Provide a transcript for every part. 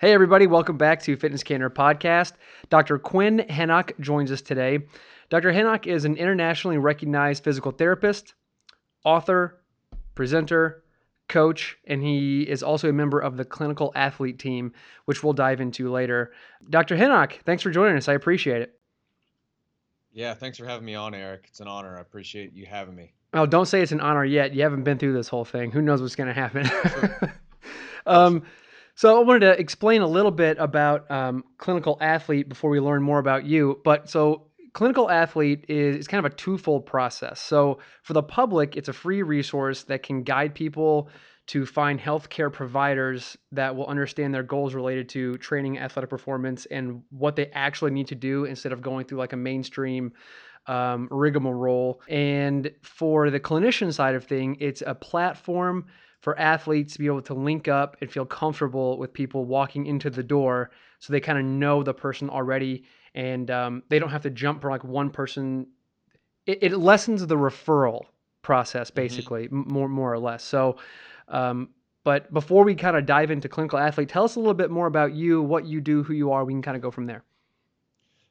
Hey, everybody, welcome back to Fitness Candor Podcast. Dr. Quinn Henoch joins us today. Dr. Henoch is an internationally recognized physical therapist, author, presenter, coach, and he is also a member of the clinical athlete team, which we'll dive into later. Dr. Henoch, thanks for joining us. I appreciate it. Yeah, thanks for having me on, Eric. It's an honor. I appreciate you having me. Oh, don't say it's an honor yet. You haven't been through this whole thing. Who knows what's going to happen? um, so I wanted to explain a little bit about um, clinical athlete before we learn more about you. But so clinical athlete is, is kind of a twofold process. So for the public, it's a free resource that can guide people to find healthcare providers that will understand their goals related to training, athletic performance, and what they actually need to do instead of going through like a mainstream um, rigmarole. And for the clinician side of thing, it's a platform for athletes to be able to link up and feel comfortable with people walking into the door so they kind of know the person already and um, they don't have to jump from like one person it, it lessens the referral process mm-hmm. basically mm-hmm. more more or less so um, but before we kind of dive into clinical athlete tell us a little bit more about you what you do who you are we can kind of go from there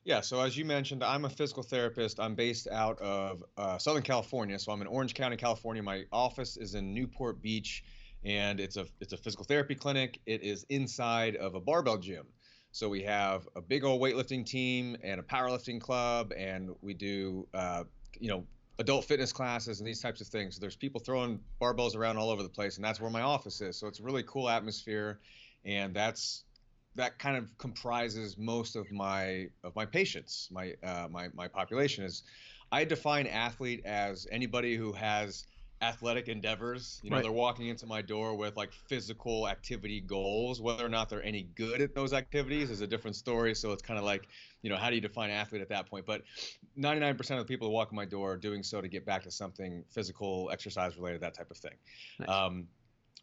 yeah, so as you mentioned, I'm a physical therapist. I'm based out of uh, Southern California, so I'm in Orange County, California. My office is in Newport Beach, and it's a it's a physical therapy clinic. It is inside of a barbell gym. So we have a big old weightlifting team and a powerlifting club, and we do uh, you know adult fitness classes and these types of things. So there's people throwing barbells around all over the place, and that's where my office is. So it's a really cool atmosphere, and that's that kind of comprises most of my of my patients. My uh, my my population is. I define athlete as anybody who has athletic endeavors. You know, right. they're walking into my door with like physical activity goals. Whether or not they're any good at those activities is a different story. So it's kind of like, you know, how do you define athlete at that point? But 99% of the people who walk in my door are doing so to get back to something physical, exercise related, that type of thing. Nice. Um,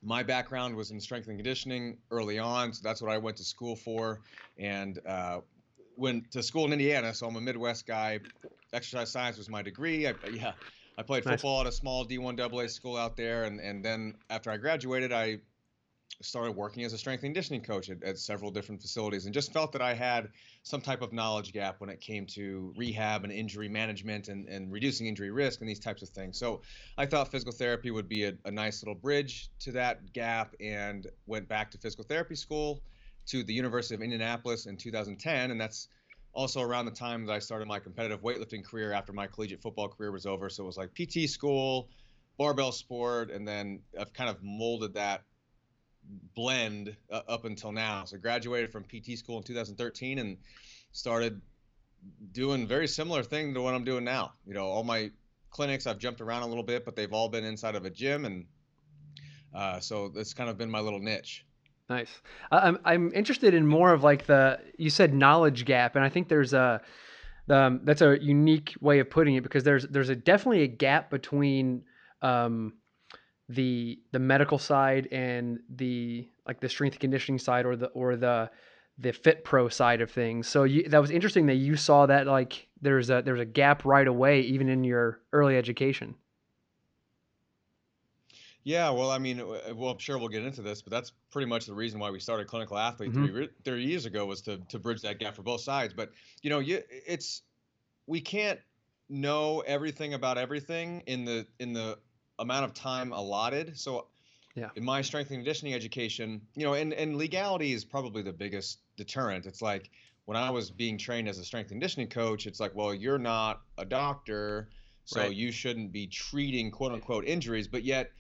my background was in strength and conditioning early on, so that's what I went to school for, and uh, went to school in Indiana. So I'm a Midwest guy. Exercise science was my degree. I, yeah, I played nice. football at a small D1 AA school out there, and and then after I graduated, I started working as a strength and conditioning coach at, at, several different facilities and just felt that I had some type of knowledge gap when it came to rehab and injury management and, and reducing injury risk and these types of things. So I thought physical therapy would be a, a nice little bridge to that gap and went back to physical therapy school to the University of Indianapolis in 2010. And that's also around the time that I started my competitive weightlifting career after my collegiate football career was over. So it was like PT school, barbell sport, and then I've kind of molded that blend uh, up until now. So graduated from PT school in 2013 and started doing very similar thing to what I'm doing now. You know, all my clinics I've jumped around a little bit, but they've all been inside of a gym, and uh, so that's kind of been my little niche. Nice. I'm I'm interested in more of like the you said knowledge gap, and I think there's a um, that's a unique way of putting it because there's there's a definitely a gap between um, the the medical side and the like the strength and conditioning side or the or the the fit pro side of things. So you, that was interesting that you saw that like there's a there's a gap right away even in your early education. Yeah, well, I mean, well, I'm sure we'll get into this, but that's pretty much the reason why we started Clinical Athlete mm-hmm. 30 years ago was to to bridge that gap for both sides. But you know, you, it's we can't know everything about everything in the in the amount of time allotted. So yeah. in my strength and conditioning education, you know, and, and legality is probably the biggest deterrent. It's like when I was being trained as a strength and conditioning coach, it's like, well, you're not a doctor, so right. you shouldn't be treating quote unquote injuries, but yet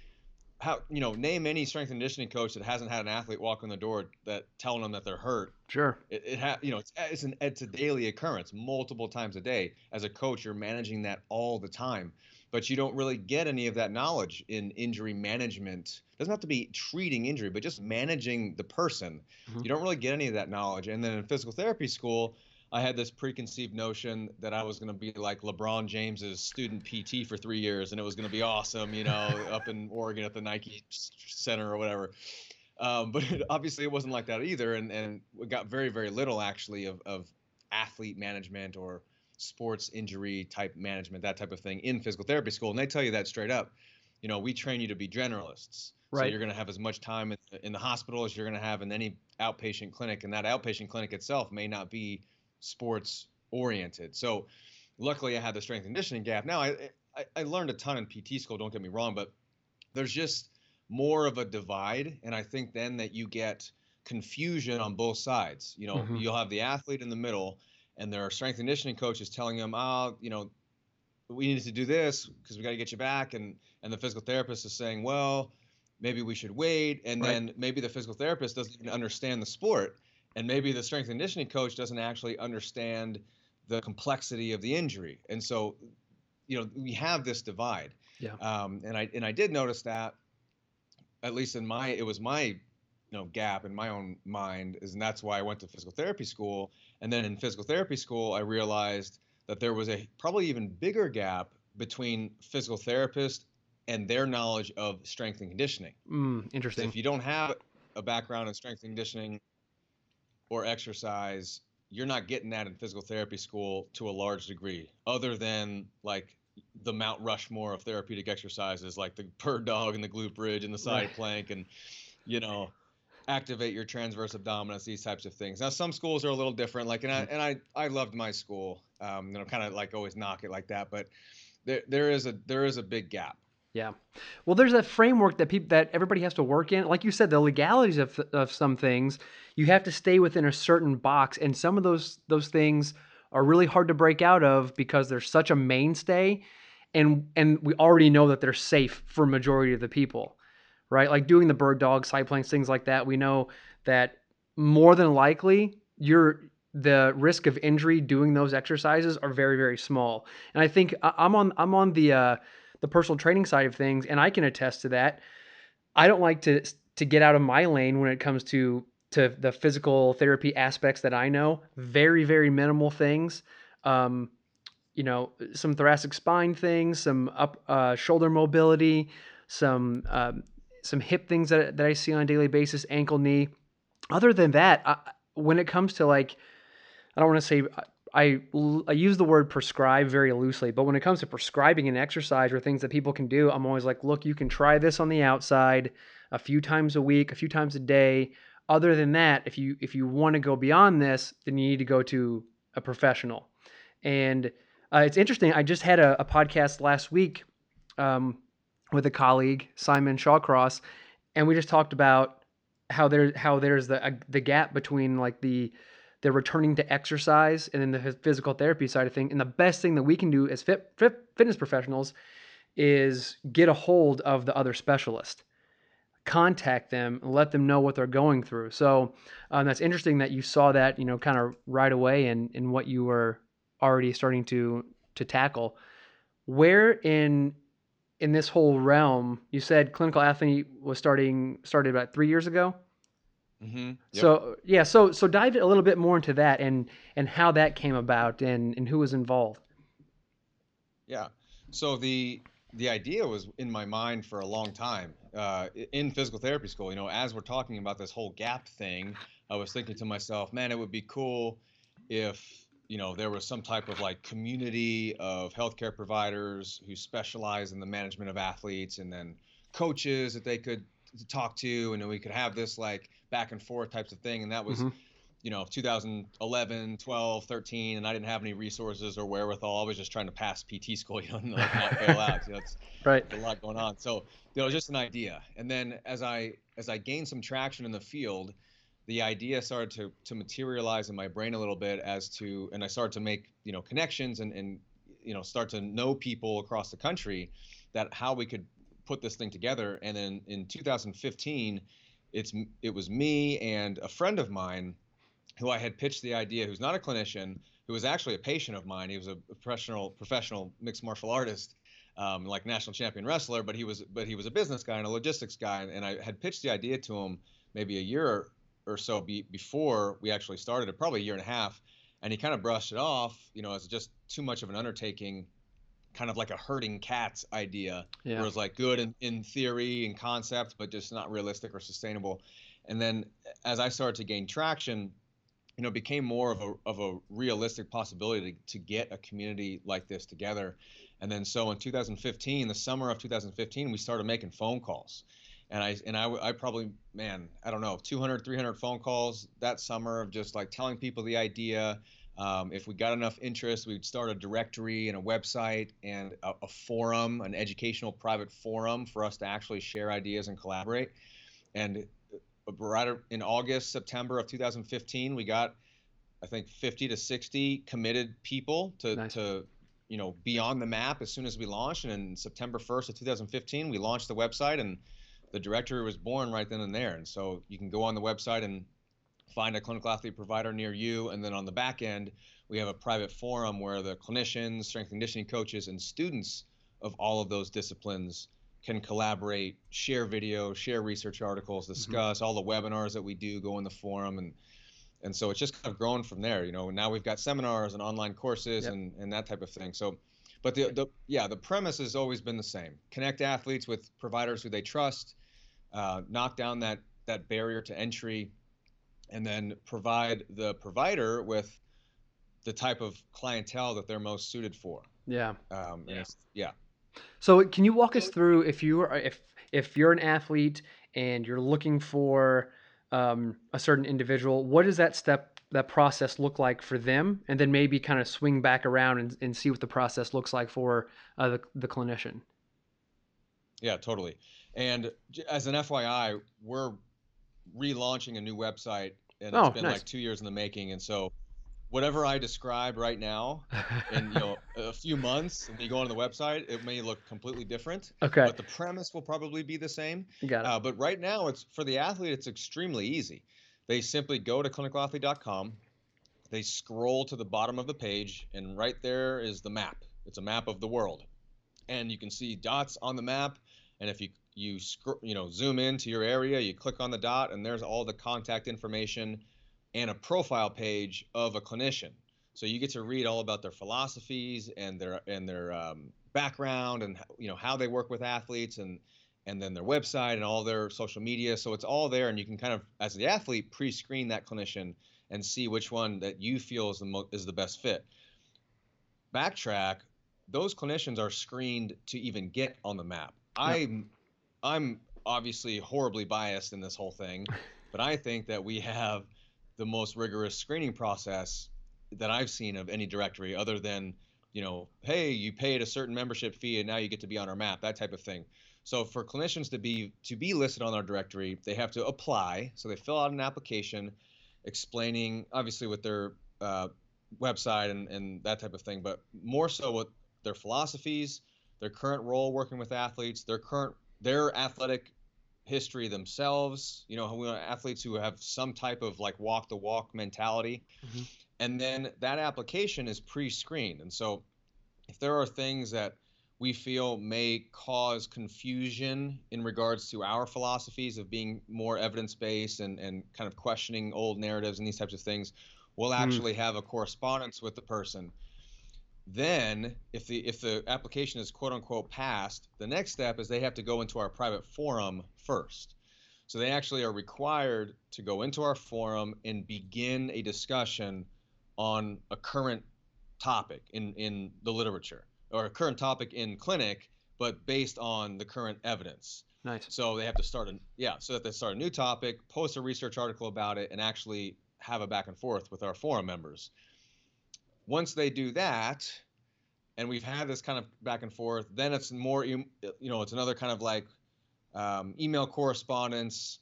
how you know name any strength and conditioning coach that hasn't had an athlete walk in the door that telling them that they're hurt sure it, it ha- you know it's it's an it's a daily occurrence multiple times a day as a coach you're managing that all the time but you don't really get any of that knowledge in injury management. It doesn't have to be treating injury, but just managing the person. Mm-hmm. You don't really get any of that knowledge. And then in physical therapy school, I had this preconceived notion that I was going to be like LeBron James's student PT for three years, and it was going to be awesome, you know, up in Oregon at the Nike Center or whatever. Um, but it, obviously, it wasn't like that either, and and we got very very little actually of of athlete management or sports injury type management, that type of thing in physical therapy school. And they tell you that straight up. You know, we train you to be generalists. Right. So you're going to have as much time in, in the hospital as you're going to have in any outpatient clinic, and that outpatient clinic itself may not be sports oriented. So luckily I had the strength conditioning gap. Now I, I, I learned a ton in PT school, don't get me wrong, but there's just more of a divide. And I think then that you get confusion on both sides. You know, mm-hmm. you'll have the athlete in the middle and their strength conditioning coaches telling them, oh, you know, we need to do this because we got to get you back. And, and the physical therapist is saying, well, maybe we should wait. And right. then maybe the physical therapist doesn't even understand the sport and maybe the strength and conditioning coach doesn't actually understand the complexity of the injury and so you know we have this divide yeah um, and i and i did notice that at least in my it was my you know gap in my own mind is and that's why i went to physical therapy school. And then in physical therapy school i realized that there was a probably even bigger gap between physical therapists and their knowledge of strength and conditioning. Mm, interesting if you don't have a background in strength and conditioning or exercise, you're not getting that in physical therapy school to a large degree, other than like the Mount Rushmore of therapeutic exercises, like the bird dog and the glute bridge and the side plank, and you know, activate your transverse abdominis, these types of things. Now, some schools are a little different. Like, and I mm-hmm. and I I loved my school. Um, you know, kind of like always knock it like that, but there there is a there is a big gap. Yeah. Well, there's a framework that people that everybody has to work in. Like you said, the legalities of, of some things, you have to stay within a certain box, and some of those those things are really hard to break out of because they're such a mainstay, and and we already know that they're safe for majority of the people, right? Like doing the bird dog, side planks, things like that. We know that more than likely you're the risk of injury doing those exercises are very very small. And I think I'm on I'm on the uh, the personal training side of things, and I can attest to that. I don't like to to get out of my lane when it comes to to the physical therapy aspects that I know. Very very minimal things. Um, you know, some thoracic spine things, some up uh, shoulder mobility, some um, some hip things that that I see on a daily basis, ankle, knee. Other than that, I, when it comes to like, I don't want to say I, I use the word prescribe very loosely, but when it comes to prescribing an exercise or things that people can do, I'm always like, look, you can try this on the outside a few times a week, a few times a day. Other than that, if you if you want to go beyond this, then you need to go to a professional. And uh, it's interesting. I just had a, a podcast last week um, with a colleague, Simon Shawcross, and we just talked about how there how there's the uh, the gap between like the they're returning to exercise and then the physical therapy side of thing. And the best thing that we can do as fit, fit, fitness professionals is get a hold of the other specialist, contact them, and let them know what they're going through. So um, that's interesting that you saw that, you know, kind of right away in, in what you were already starting to to tackle. Where in in this whole realm, you said clinical athlete was starting started about three years ago. Mm-hmm. Yep. So yeah, so so dive a little bit more into that and and how that came about and and who was involved. Yeah. So the the idea was in my mind for a long time uh, in physical therapy school. You know, as we're talking about this whole gap thing, I was thinking to myself, man, it would be cool if you know there was some type of like community of healthcare providers who specialize in the management of athletes, and then coaches that they could talk to, and then we could have this like back and forth types of thing. And that was, mm-hmm. you know, 2011, 12, 13, and I didn't have any resources or wherewithal. I was just trying to pass PT school, you know, and like not fail out. You know, it's right. a lot going on. So, you know, just an idea. And then as I as I gained some traction in the field, the idea started to to materialize in my brain a little bit as to, and I started to make you know connections and and you know start to know people across the country that how we could put this thing together. And then in 2015 it's it was me and a friend of mine who I had pitched the idea, who's not a clinician, who was actually a patient of mine. He was a professional professional mixed martial artist. um, like national champion wrestler, but he was but he was a business guy and a logistics guy, and, and I had pitched the idea to him maybe a year or so be, before we actually started it, probably a year and a half, and he kind of brushed it off, you know, as just too much of an undertaking, kind of like a herding cats idea, yeah. where it was like good in, in theory and concept, but just not realistic or sustainable. And then as I started to gain traction, you know, it became more of a of a realistic possibility to, to get a community like this together. And then so in 2015, the summer of 2015, we started making phone calls. And I and I, I probably man I don't know 200 300 phone calls that summer of just like telling people the idea, um, if we got enough interest, we'd start a directory and a website and a, a, forum, an educational private forum for us to actually share ideas and collaborate. And uh, right in August, September of 2015, we got, I think, 50 to 60 committed people to, nice. to you know, be on the map as soon as we launched. And in September 1st of 2015, we launched the website and the directory was born right then and there. And so you can go on the website and find a clinical athlete provider near you. And then on the back end, we have a private forum where the clinicians, strength conditioning coaches, and students of all of those disciplines can collaborate, share video, share research articles, mm-hmm. discuss mm-hmm. all the webinars that we do, go in the forum and and so it's just kind of grown from there. You know, now we've got seminars and online courses yep. and, and that type of thing. So but the, the yeah, the premise has always been the same. Connect athletes with providers who they trust, uh, knock down that that barrier to entry and then provide the provider with the type of clientele that they're most suited for. Yeah. Um, yeah. yeah. So can you walk us through if you are if if you're an athlete and you're looking for um, a certain individual, what does that step that process look like for them, and then maybe kind of swing back around and, and see what the process looks like for uh, the the clinician. Yeah, totally. And as an FYI, we're relaunching a new website, and it's oh, been nice. like two years in the making. And so, whatever I describe right now, in you know a few months, when you go on the website, it may look completely different. Okay. But the premise will probably be the same. you got it. Uh, but right now, it's for the athlete. It's extremely easy. They simply go to clinicalathlete.com. They scroll to the bottom of the page, and right there is the map. It's a map of the world, and you can see dots on the map. And if you you sc- you know zoom into your area, you click on the dot, and there's all the contact information and a profile page of a clinician. So you get to read all about their philosophies and their and their um, background and you know how they work with athletes and and then their website and all their social media. So it's all there, and you can kind of as the athlete pre-screen that clinician and see which one that you feel is the mo- is the best fit. Backtrack, those clinicians are screened to even get on the map. I'm, I'm obviously horribly biased in this whole thing, but I think that we have the most rigorous screening process that I've seen of any directory other than, you know, hey, you paid a certain membership fee and now you get to be on our map, that type of thing. So for clinicians to be to be listed on our directory, they have to apply. So they fill out an application explaining obviously with their uh, website and, and that type of thing, but more so with their philosophies, their current role working with athletes, their current their athletic history themselves. You know, we want athletes who have some type of like walk the walk mentality. Mm-hmm. And then that application is pre screened. And so if there are things that we feel may cause confusion in regards to our philosophies of being more evidence based and, and kind of questioning old narratives and these types of things, we'll mm. actually have a correspondence with the person then, if the if the application is quote unquote passed, the next step is they have to go into our private forum first. So they actually are required to go into our forum and begin a discussion on a current topic in in the literature or current topic in clinic, but based on the current evidence. Nice. So they have to start a yeah, so that they start a new topic, post a research article about it, and actually have a back and forth with our forum members once they do that, and we've had this kind of back and forth, then it's more, you know, it's another kind of like um, email correspondence,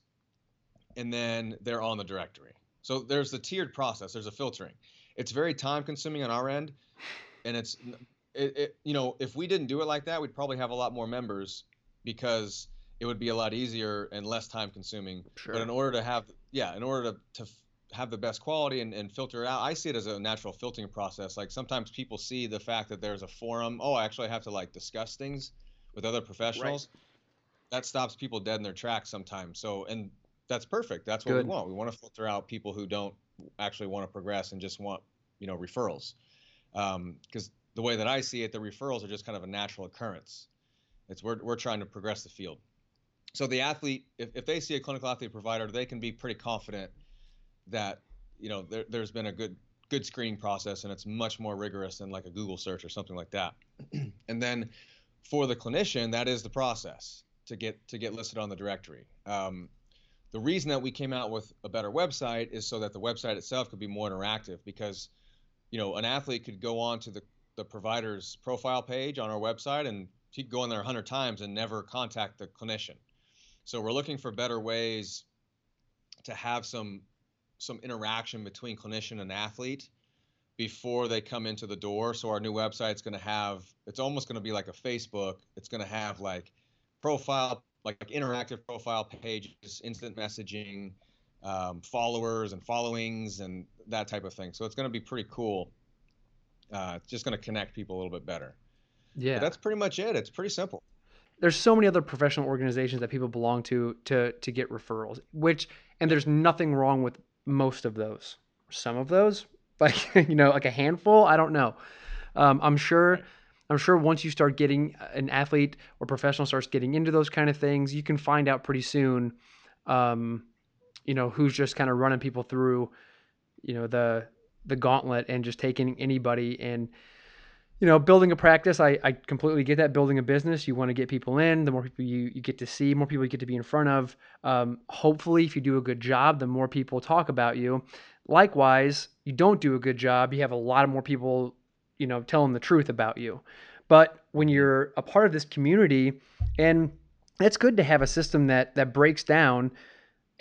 and then they're on the directory. So there's the tiered process. There's a filtering. It's very time consuming on our end, and it's, it, it, you know, if we didn't do it like that, we'd probably have a lot more members because it would be a lot easier and less time consuming. Sure. But in order to have, yeah, in order to, to have the best quality and, and filter it out. I see it as a natural filtering process. Like sometimes people see the fact that there's a forum. Oh, I actually have to like discuss things with other professionals. Right. That stops people dead in their tracks sometimes. So, and that's perfect. That's what Good. we want. We want to filter out people who don't actually want to progress and just want, you know, referrals. Because um, the way that I see it, the referrals are just kind of a natural occurrence. It's we're, we're trying to progress the field. So the athlete, if, if they see a clinical athlete provider, they can be pretty confident that you know there, there's been a good good screening process and it's much more rigorous than like a Google search or something like that. and then for the clinician, that is the process to get to get listed on the directory. Um, the reason that we came out with a better website is so that the website itself could be more interactive because you know an athlete could go on to the, the provider's profile page on our website and he could go on there 100 times and never contact the clinician so we're looking for better ways to have some some interaction between clinician and athlete before they come into the door. So our new website's going to have it's almost going to be like a Facebook. It's going to have like profile like interactive profile pages, instant messaging, um, followers and followings, and that type of thing. So it's going to be pretty cool. Uh, it's just going to connect people a little bit better. Yeah, but that's pretty much it. It's pretty simple. There's so many other professional organizations that people belong to to to get referrals which and there's nothing wrong with most of those. Some of those like you know like a handful i don't know. Um, i'm sure i'm sure once you start getting an athlete or professional starts getting into those kind of things you can find out pretty soon um, you know who's just kind of running people through you know the the gauntlet and just taking anybody and you know, building a practice, I, I completely get that. Building a business, you want to get people in. The more people you, you get to see, more people you get to be in front of. Um, hopefully, if you do a good job, the more people talk about you. Likewise, you don't do a good job, you have a lot of more people, you know, telling the truth about you. But when you're a part of this community, and it's good to have a system that that breaks down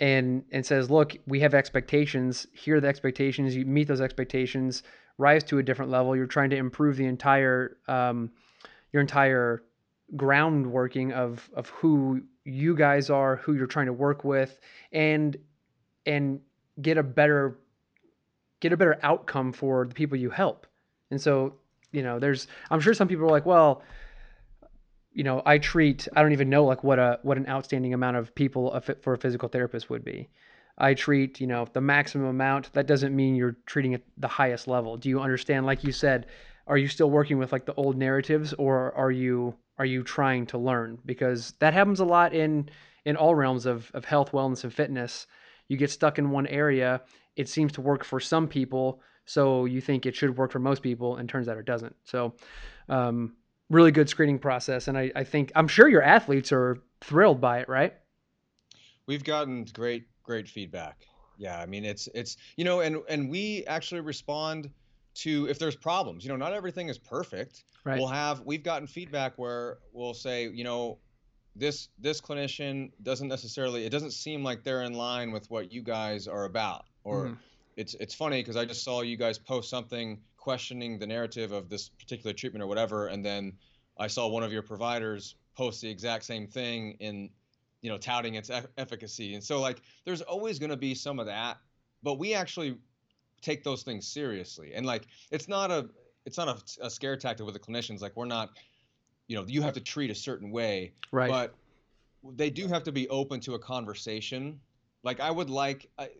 and and says, look, we have expectations. Here are the expectations. You meet those expectations rise to a different level. You're trying to improve the entire um, your entire groundworking of of who you guys are, who you're trying to work with, and and get a better get a better outcome for the people you help. And so, you know, there's I'm sure some people are like, well, you know, I treat I don't even know like what a what an outstanding amount of people a fit for a physical therapist would be. I treat, you know, the maximum amount. That doesn't mean you're treating at the highest level. Do you understand? Like you said, are you still working with like the old narratives, or are you are you trying to learn? Because that happens a lot in in all realms of of health, wellness, and fitness. You get stuck in one area. It seems to work for some people, so you think it should work for most people, and turns out it doesn't. So, um, really good screening process, and I, I think I'm sure your athletes are thrilled by it, right? We've gotten great great feedback. Yeah, I mean it's it's you know, and and we actually respond to if there's problems. You know, not everything is perfect. Right. We'll have we've gotten feedback where we'll say, you know, this this clinician doesn't necessarily it doesn't seem like they're in line with what you guys are about or mm. it's it's funny because I just saw you guys post something questioning the narrative of this particular treatment or whatever and then I saw one of your providers post the exact same thing in you know touting its efficacy. And so like there's always going to be some of that but we actually take those things seriously. And like it's not a it's not a, a scare tactic with the clinicians. Like we're not you know you have to treat a certain way. Right. But they do have to be open to a conversation. Like i would like I,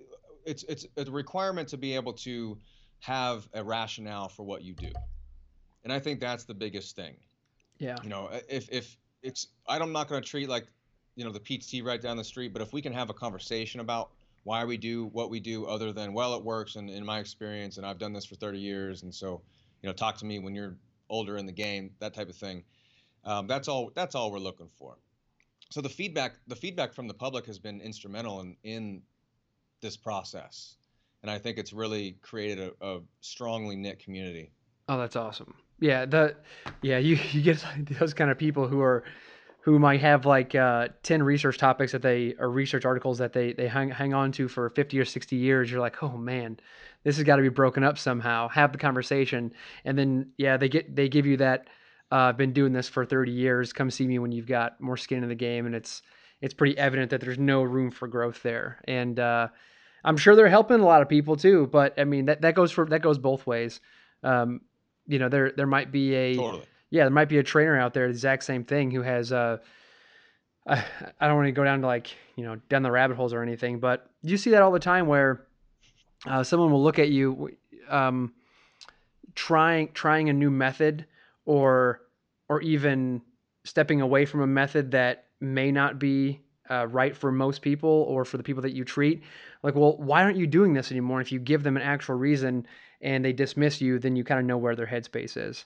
it's it's a requirement to be able to have a rationale for what you do and i think that's the biggest thing yeah you know if if it's i'm not going to treat like you know the PT right down the street, but if we can have a conversation about why we do what we do, other than well, it works, and in my experience, and I've done this for 30 years, and so you know, talk to me when you're older in the game, that type of thing. Um, that's all. That's all we're looking for. So the feedback, the feedback from the public has been instrumental in in this process, and I think it's really created a, a strongly knit community. Oh, that's awesome. Yeah, the yeah you you get those kind of people who are who might have like uh, 10 research topics that they or research articles that they they hang, hang on to for 50 or 60 years. You're like oh man this has got to be broken up somehow. Have the conversation and then yeah they get they give you that uh, i've been doing this for 30 years. Come see me when you've got more skin in the game. And it's it's pretty evident that there's no room for growth there. And uh, I'm sure they're helping a lot of people too. But I mean, that, that goes for that goes both ways. Um, you know, there there might be a Totally. yeah, there might be a trainer out there, the exact same thing, who has uh, I, I don't want to go down to like you know down the rabbit holes or anything, but you see that all the time where uh, someone will look at you um, trying trying a new method or or even stepping away from a method that may not be uh, right for most people or for the people that you treat. Like, well, why aren't you doing this anymore? If you give them an actual reason and they dismiss you, then you kind of know where their headspace is.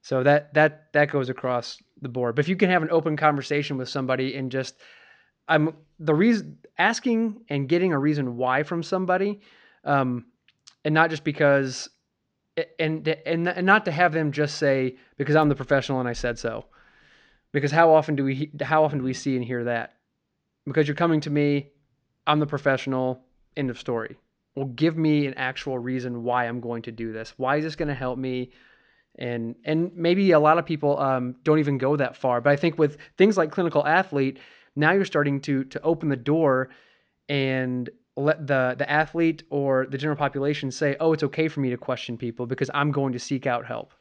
So that that that goes across the board. But if you can have an open conversation with somebody and just I'm the reason asking and getting a reason why from somebody, um, and not just because, and and and not to have them just say because I'm the professional and I said so. Because how often do we how often do we see and hear that? Because you're coming to me, I'm the professional. End of story. Well, give me an actual reason why I'm going to do this. Why is this going to help me? and and maybe a lot of people um, don't even go that far. But I think with things like clinical athlete, now you're starting to to open the door and let the the athlete or the general population say, "Oh, it's okay for me to question people because I'm going to seek out help."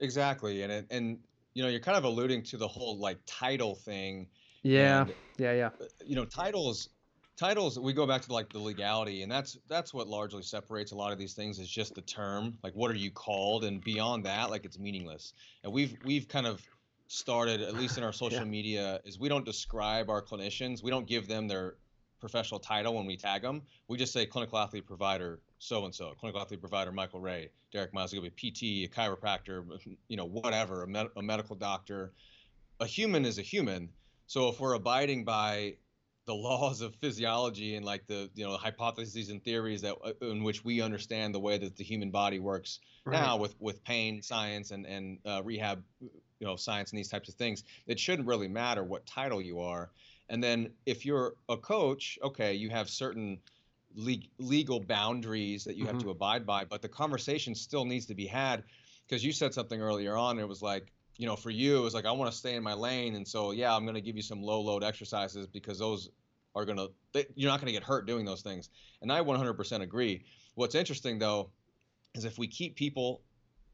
Exactly, and and you know you're kind of alluding to the whole like title thing. Yeah, And yeah, yeah. uh, you know titles titles we go back to like the legality and that's that's what largely separates a lot of these things is just the term. Like what are you called? And beyond that like it's meaningless. And we've we've kind of started at least in our social Yeah. media is we don't describe our clinicians. We don't give them their professional title when we tag them we just say clinical athlete provider so and so clinical athlete provider michael ray derek miles could be a pt a chiropractor you know whatever a, med- a medical doctor. A human is a human so if we're abiding by the laws of physiology and like the you know hypotheses and theories that uh, in which we understand the way that the human body works Right. now with with pain science and and uh, rehab you know science and these types of things it shouldn't really matter what title you are and then if you're a coach okay you have certain le- legal boundaries that you have Mhm. to abide by but the conversation still needs to be had because you said something earlier on it was like you know for you it was like i want to stay in my lane and so yeah i'm going to give you some low load exercises because those are going to you're not going to get hurt doing those things and i 100% agree what's interesting though is if we keep people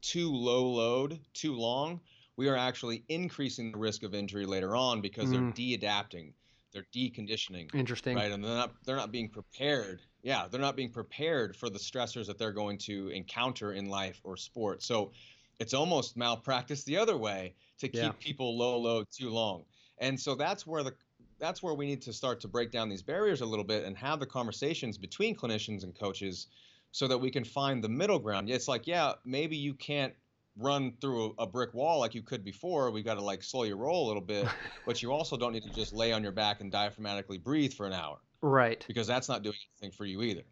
too low load too long we are actually increasing the risk of injury later on because Mm. they're de-adapting they're deconditioning Interesting. right and they're not they're not being prepared yeah they're not being prepared for the stressors that they're going to encounter in life or sport so it's almost malpractice the other way to keep Yeah. people low load too long and so that's where the that's where we need to start to break down these barriers a little bit and have the conversations between clinicians and coaches so that we can find the middle ground it's like yeah maybe you can't run through a, a brick wall like you could before we've got to like slow your roll a little bit but you also don't need to just lay on your back and diaphragmatically breathe for an hour Right. because that's not doing anything for you either.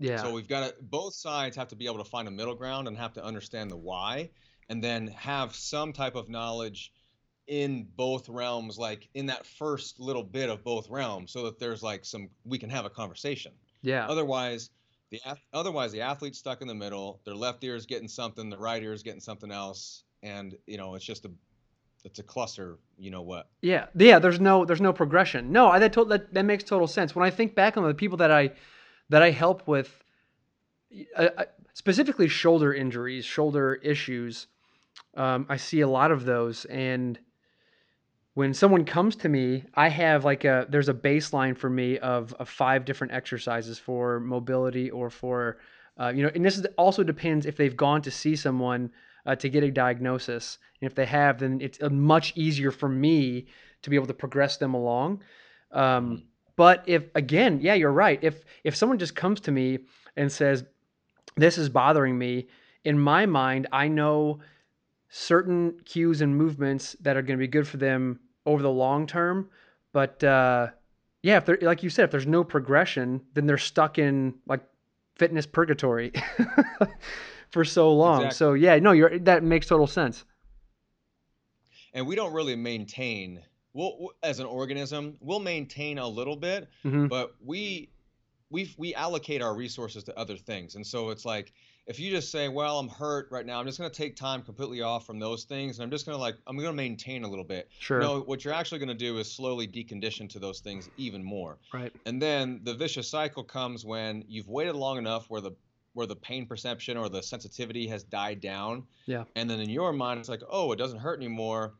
Yeah. So we've got to both sides have to be able to find a middle ground and have to understand the why and then have some type of knowledge in both realms like in that first little bit of both realms so that there's like some we can have a conversation. yeah. Otherwise the otherwise the athlete's stuck in the middle, their left ear is getting something, the right ear is getting something else and you know it's just a it's a cluster, you know what. Yeah, yeah. There's no there's no progression. No, I that, to, that that makes total sense. When I think back on the people that I that I help with, uh, uh, specifically shoulder injuries, shoulder issues, um, I see a lot of those. And when someone comes to me, I have like a there's a baseline for me of, of five different exercises for mobility or for uh, you know, and this is, also depends if they've gone to see someone uh, to get a diagnosis. And if they have, then it's uh, much easier for me to be able to progress them along. Um, but if again, yeah, you're right. If if someone just comes to me and says, "This is bothering me," in my mind, I know certain cues and movements that are going to be good for them over the long term. But uh, yeah, if they're like you said, if there's no progression, then they're stuck in like fitness purgatory for so long. Exactly. So yeah, no, you're that makes total sense. and we don't really maintain we'll as an organism we'll maintain a little bit hmm but we we we allocate our resources to other things and so it's like if you just say, well, I'm hurt right now, I'm just going to take time completely off from those things, and I'm just going to like, I'm going to maintain a little bit. Sure. No, what you're actually going to do is slowly decondition to those things even more. Right. And then the vicious cycle comes when you've waited long enough where the where the pain perception or the sensitivity has died down. Yeah. And then in your mind, it's like, oh, it doesn't hurt anymore.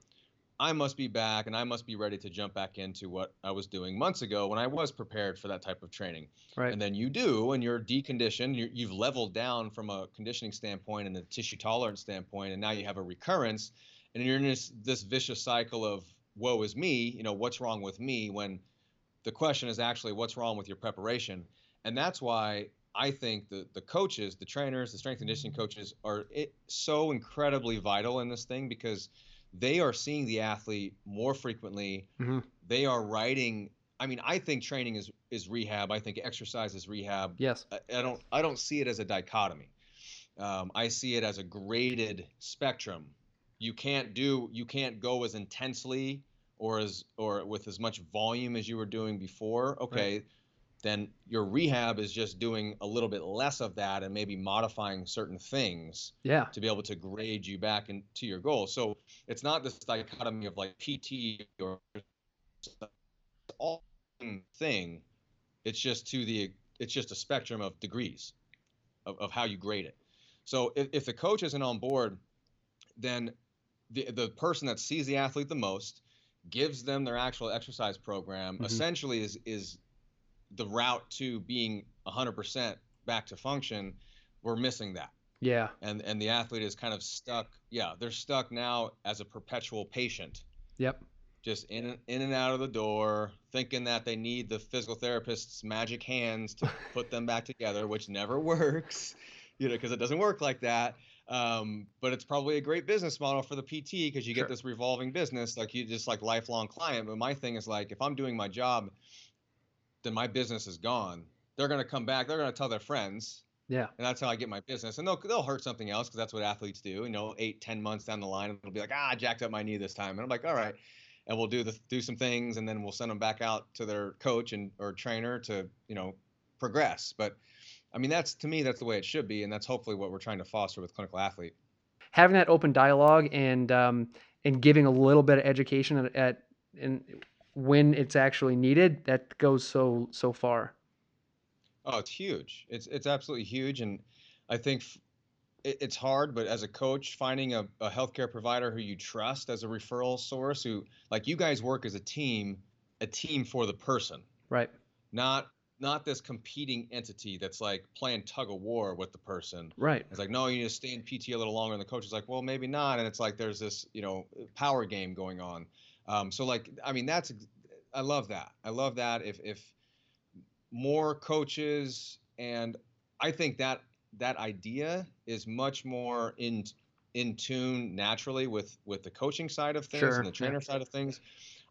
I must be back and I must be ready to jump back into what I was doing months ago when I was prepared for that type of training. Right. And then you do, and you're deconditioned. you you've leveled down from a conditioning standpoint and a tissue tolerance standpoint, and now you have a recurrence, and you're in this this vicious cycle of woe is me. You know what's wrong with me when the question is actually what's wrong with your preparation, and that's why I think the the coaches, the trainers, the strength and conditioning coaches are it, so incredibly vital in this thing because they are seeing the athlete more frequently. Mm-hmm. They are writing. I mean, I think training is is rehab. I think exercise is rehab. Yes. I, I don't I don't see it as a dichotomy. Um, I see it as a graded spectrum. You can't do you can't go as intensely or as or with as much volume as you were doing before. Okay. Right then your rehab is just doing a little bit less of that and maybe modifying certain things yeah. to be able to grade you back into your goal. So it's not this dichotomy of like PT or all thing. It's just to the it's just a spectrum of degrees of, of how you grade it. So if, if the coach isn't on board, then the the person that sees the athlete the most gives them their actual exercise program mm-hmm. essentially is is the route to being 100% back to function, we're missing that. Yeah. And and the athlete is kind of stuck. Yeah, they're stuck now as a perpetual patient. Yep. Just in in and out of the door, thinking that they need the physical therapist's magic hands to put them back together, which never works. You know, because it doesn't work like that. Um, but it's probably a great business model for the PT because you sure. get this revolving business, like you just like lifelong client. But my thing is like, if I'm doing my job then my business is gone. They're going to come back. They're going to tell their friends. Yeah. And that's how I get my business. And they'll they'll hurt something else because that's what athletes do. You know, eight, ten months down the line, it'll be like, ah, I jacked up my knee this time. And I'm like, all right. And we'll do the do some things, and then we'll send them back out to their coach and or trainer to you know progress. But I mean, that's to me, that's the way it should be, and that's hopefully what we're trying to foster with clinical athlete. Having that open dialogue and um, and giving a little bit of education at, at in when it's actually needed, that goes so so far. Oh, it's huge. It's it's absolutely huge, and I think it, it's hard. But as a coach, finding a, a healthcare provider who you trust as a referral source, who like you guys work as a team, a team for the person, right? Not not this competing entity that's like playing tug of war with the person. Right. It's like, no, you need to stay in PT a little longer. And the coach is like, well, maybe not. And it's like there's this, you know, power game going on. Um, so like, I mean, that's I love that. I love that. If if more coaches and I think that that idea is much more in in tune naturally with with the coaching side of things sure. and the trainer side of things.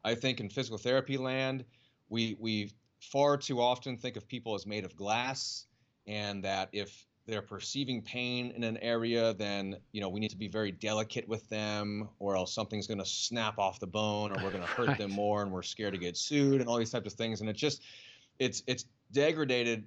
I think in physical therapy land, we we far too often think of people as made of glass, and that if they're perceiving pain in an area, then you know we need to be very delicate with them, or else something's going to snap off the bone, or we're going to hurt right. them more, and we're scared to get sued, and all these types of things. And it just, it's it's degraded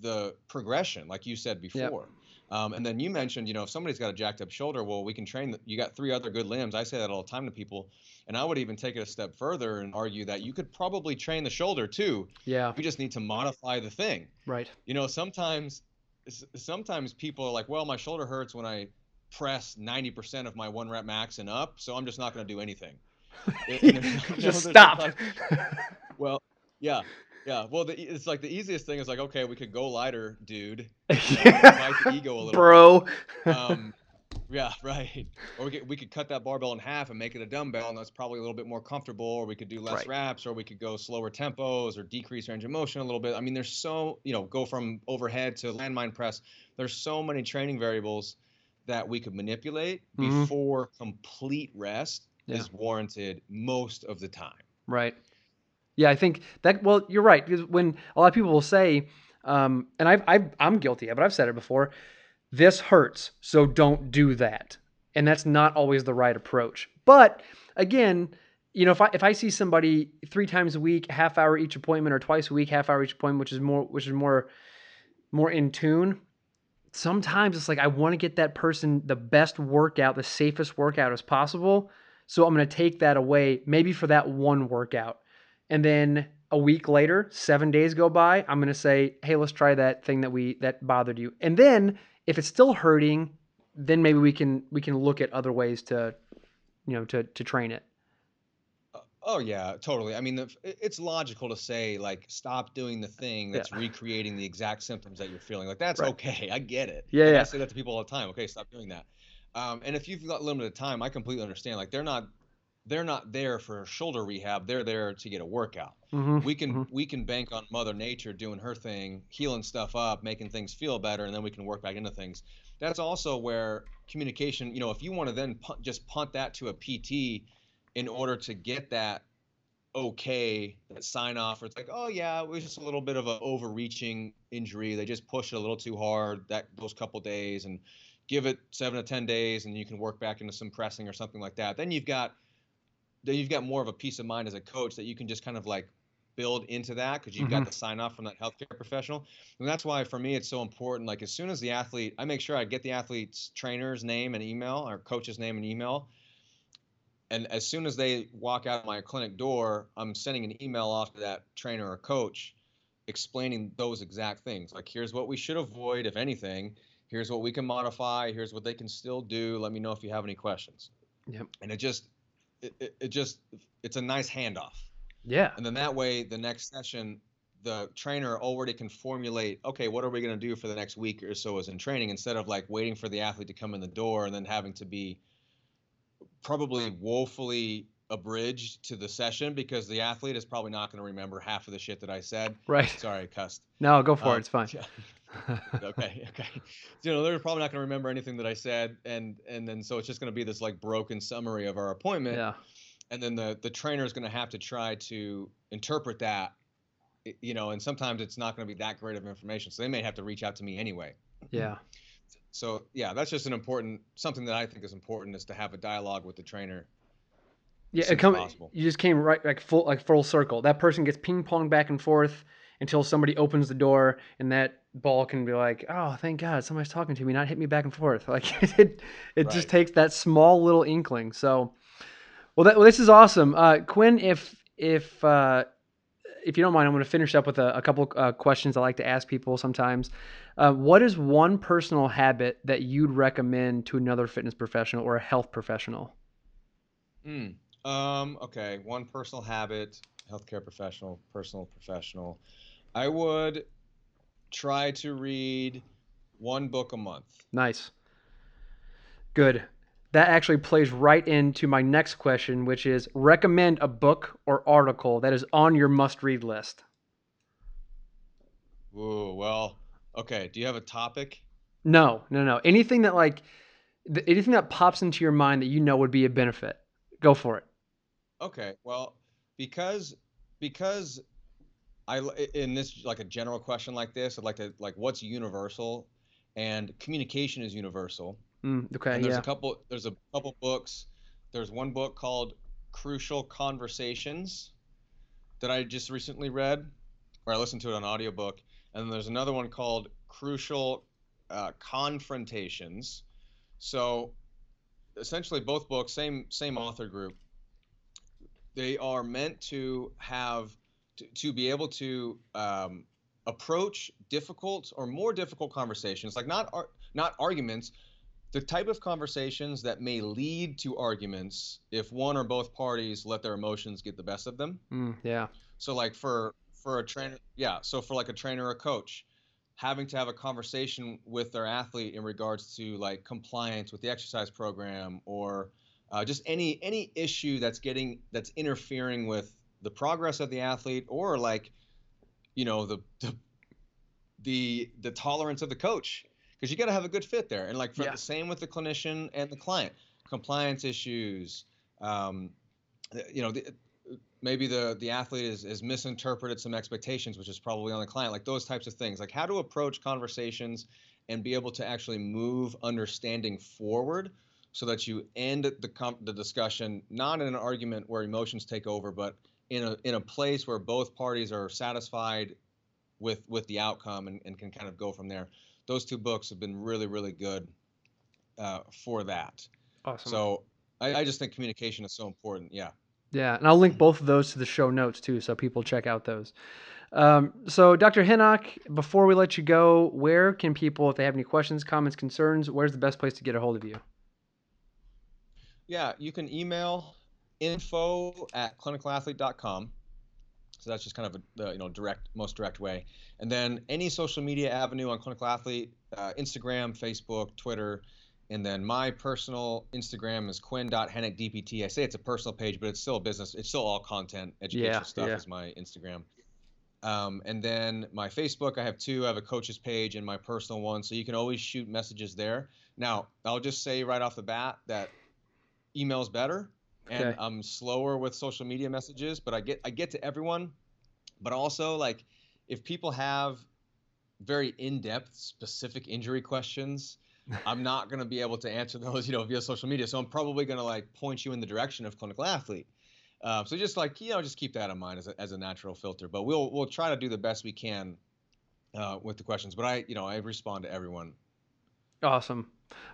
the progression, like you said before. Yep. Um, and then you mentioned, you know, if somebody's got a jacked up shoulder, well, we can train. The, you got three other good limbs. I say that all the time to people, and I would even take it a step further and argue that you could probably train the shoulder too. Yeah. You just need to modify the thing. Right. You know, sometimes sometimes people are like, well, my shoulder hurts when I press 90% of my one rep max and up, so I'm just not going to do anything. just stop. well, yeah, yeah. Well, the, it's like the easiest thing is like, okay, we could go lighter, dude. yeah. ego a little, bro. Um, yeah, right. Or we could we could cut that barbell in half and make it a dumbbell, and that's probably a little bit more comfortable. Or we could do less right. reps, or we could go slower tempos, or decrease range of motion a little bit. I mean, there's so you know, go from overhead to landmine press. There's so many training variables that we could manipulate mm-hmm. before complete rest yeah. is warranted most of the time. Right. Yeah, I think that. Well, you're right because when a lot of people will say, um, and I've, I've I'm guilty of it. I've said it before this hurts, so don't do that. And that's not always the right approach. But again, you know, if I if I see somebody three times a week, half hour each appointment, or twice a week, half hour each appointment, which is more which is more more in tune, sometimes it's like I want to get that person the best workout, the safest workout as possible. So I'm going to take that away maybe for that one workout. And then a week later, 7 days go by, I'm going to say, "Hey, let's try that thing that we that bothered you." And then if it's still hurting, then maybe we can we can look at other ways to you know to to train it. Oh yeah, totally. I mean, it's logical to say like stop doing the thing that's Yeah. recreating the exact symptoms that you're feeling. Like that's Right. okay. I get it. Yeah, Like, yeah. I say that to people all the time. Okay, stop doing that. Um, and if you've got limited time, I completely understand. Like they're not they're not there for shoulder rehab. They're there to get a workout. Mhm, We can mhm. we can bank on Mother Nature doing her thing, healing stuff up, making things feel better, and then we can work back into things. That's also where communication. You know, if you want to then punt, just punt that to a PT in order to get that okay, that sign off, or it's like, oh yeah, it was just a little bit of an overreaching injury. They just pushed it a little too hard that those couple days, and give it seven to ten days, and you can work back into some pressing or something like that. Then you've got then you've got more of a peace of mind as a coach that you can just kind of like build into that because you've Mhm. got the sign off from that healthcare professional. And that's why for me it's so important. Like as soon as the athlete, I make sure I get the athlete's trainer's name and email or coach's name and email. And as soon as they walk out of my clinic door, I'm sending an email off to that trainer or coach explaining those exact things. Like here's what we should avoid, if anything. Here's what we can modify. Here's what they can still do. Let me know if you have any questions. Yep. And it just it, it, it just it's a nice handoff. Yeah. And then that way, the next session, the trainer already can formulate, okay, what are we going to do for the next week or so as in training instead of like waiting for the athlete to come in the door and then having to be probably woefully abridged to the session because the athlete is probably not going to remember half of the shit that I said. Right. Sorry, I cussed. No, go for Um, it. It's fine. yeah. Okay, okay. You know, they're probably not going to remember anything that I said, and and then so it's just going to be this like broken summary of our appointment yeah. and then the the trainer is going to have to try to interpret that you know and sometimes it's not going to be that great of information so they may have to reach out to me anyway Yeah. so yeah that's just an important something that i think is important is to have a dialogue with the trainer Yeah, it come, possible. you just came right like full like full circle. That person gets ping pong back and forth until somebody opens the door, and that ball can be like, "Oh, thank God, somebody's talking to me, not hit me back and forth." Like it, it just takes that small little inkling. So, well, that well, this is awesome, uh, Quinn. If if uh, if you don't mind, I'm going to finish up with a, a couple uh, questions I like to ask people sometimes. Uh, what is one personal habit that you'd recommend to another fitness professional or a health professional? Hmm. um okay one personal habit healthcare professional personal professional i would try to read one book a month Nice. Good. That actually plays right into my next question, which is recommend a book or article that is on your must read list. Ooh, well okay do you have a topic No, no, no. Anything that like anything that pops into your mind that you know would be a benefit. Go for it. Okay, well, because because I in this like a general question like this, I'd like to like what's universal, and communication is universal. Mm, okay, And there's yeah. a couple there's a couple books. There's one book called Crucial Conversations that I just recently read, or I listened to it on audiobook, and then there's another one called Crucial uh, Confrontations. So essentially both books same same author group they are meant to have to, to be able to um, approach difficult or more difficult conversations like not ar- not arguments the type of conversations that may lead to arguments if one or both parties let their emotions get the best of them Mm, yeah. so like for for a trainer, yeah. So for like a trainer or a coach, having to have a conversation with their athlete in regards to like compliance with the exercise program or uh, just any any issue that's getting that's interfering with the progress of the athlete or like you know the the the, the tolerance of the coach because you got to have a good fit there and like for Yeah. the same with the clinician and the client compliance issues um, you know the, maybe the the athlete is, is misinterpreted some expectations which is probably on the client like those types of things like how to approach conversations and be able to actually move understanding forward so that you end the com- the discussion not in an argument where emotions take over but in a in a place where both parties are satisfied with with the outcome and, and can kind of go from there those two books have been really, really good uh, for that. Awesome. So I, I just think communication is so important. Yeah. Yeah, and I'll link both of those to the show notes too, so people check out those. Um, so, Dr. Henoch, before we let you go, where can people, if they have any questions, comments, concerns, where's the best place to get a hold of you? Yeah, you can email info at clinicalathlete.com. So that's just kind of a the, you know direct, most direct way. And then any social media avenue on Clinical Athlete, uh, Instagram, Facebook, Twitter, and then my personal Instagram is quinn.hennickdpt. I say it's a personal page, but it's still a business. It's still all content, educational Yeah, stuff yeah. is my Instagram. Um, and then my Facebook, I have two. I have a coach's page and my personal one, so you can always shoot messages there. Now, I'll just say right off the bat that email's better, and Okay. I'm slower with social media messages, but I get I get to everyone. But also, like, if people have very in-depth, specific injury questions, I'm not going to be able to answer those, you know, via social media. So I'm probably going to like point you in the direction of clinical athlete. Uh, so just like you know, just keep that in mind as a, as a natural filter. But we'll we'll try to do the best we can uh, with the questions. But I you know I respond to everyone. Awesome.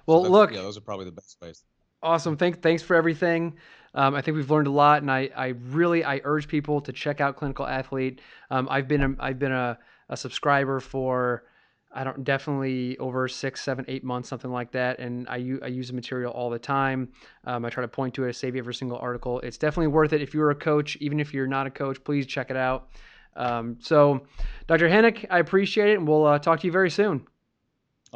Well, that's- look, yeah, those are probably the best ways. Awesome. Thank, thanks for everything. Um, I think we've learned a lot, and I, I really I urge people to check out Clinical Athlete. Um, I've been a, I've been a, a subscriber for I don't definitely over six, seven, eight months, something like that, and I, I use the material all the time. Um, I try to point to it, I save you every single article. It's definitely worth it if you're a coach, even if you're not a coach. Please check it out. Um, so, Dr. Henoch, I appreciate it, and we'll uh, talk to you very soon.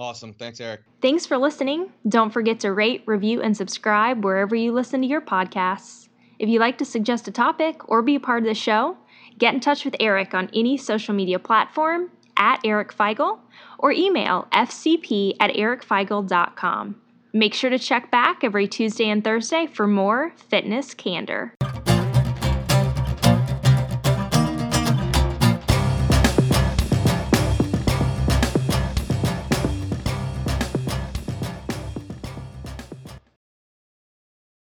Awesome. Thanks, Eric. Thanks for listening. Don't forget to rate, review, and subscribe wherever you listen to your podcasts. If you'd like to suggest a topic or be a part of the show, get in touch with Eric on any social media platform at Eric Feigl or email fcp at ericfeigl.com. Make sure to check back every Tuesday and Thursday for more fitness candor.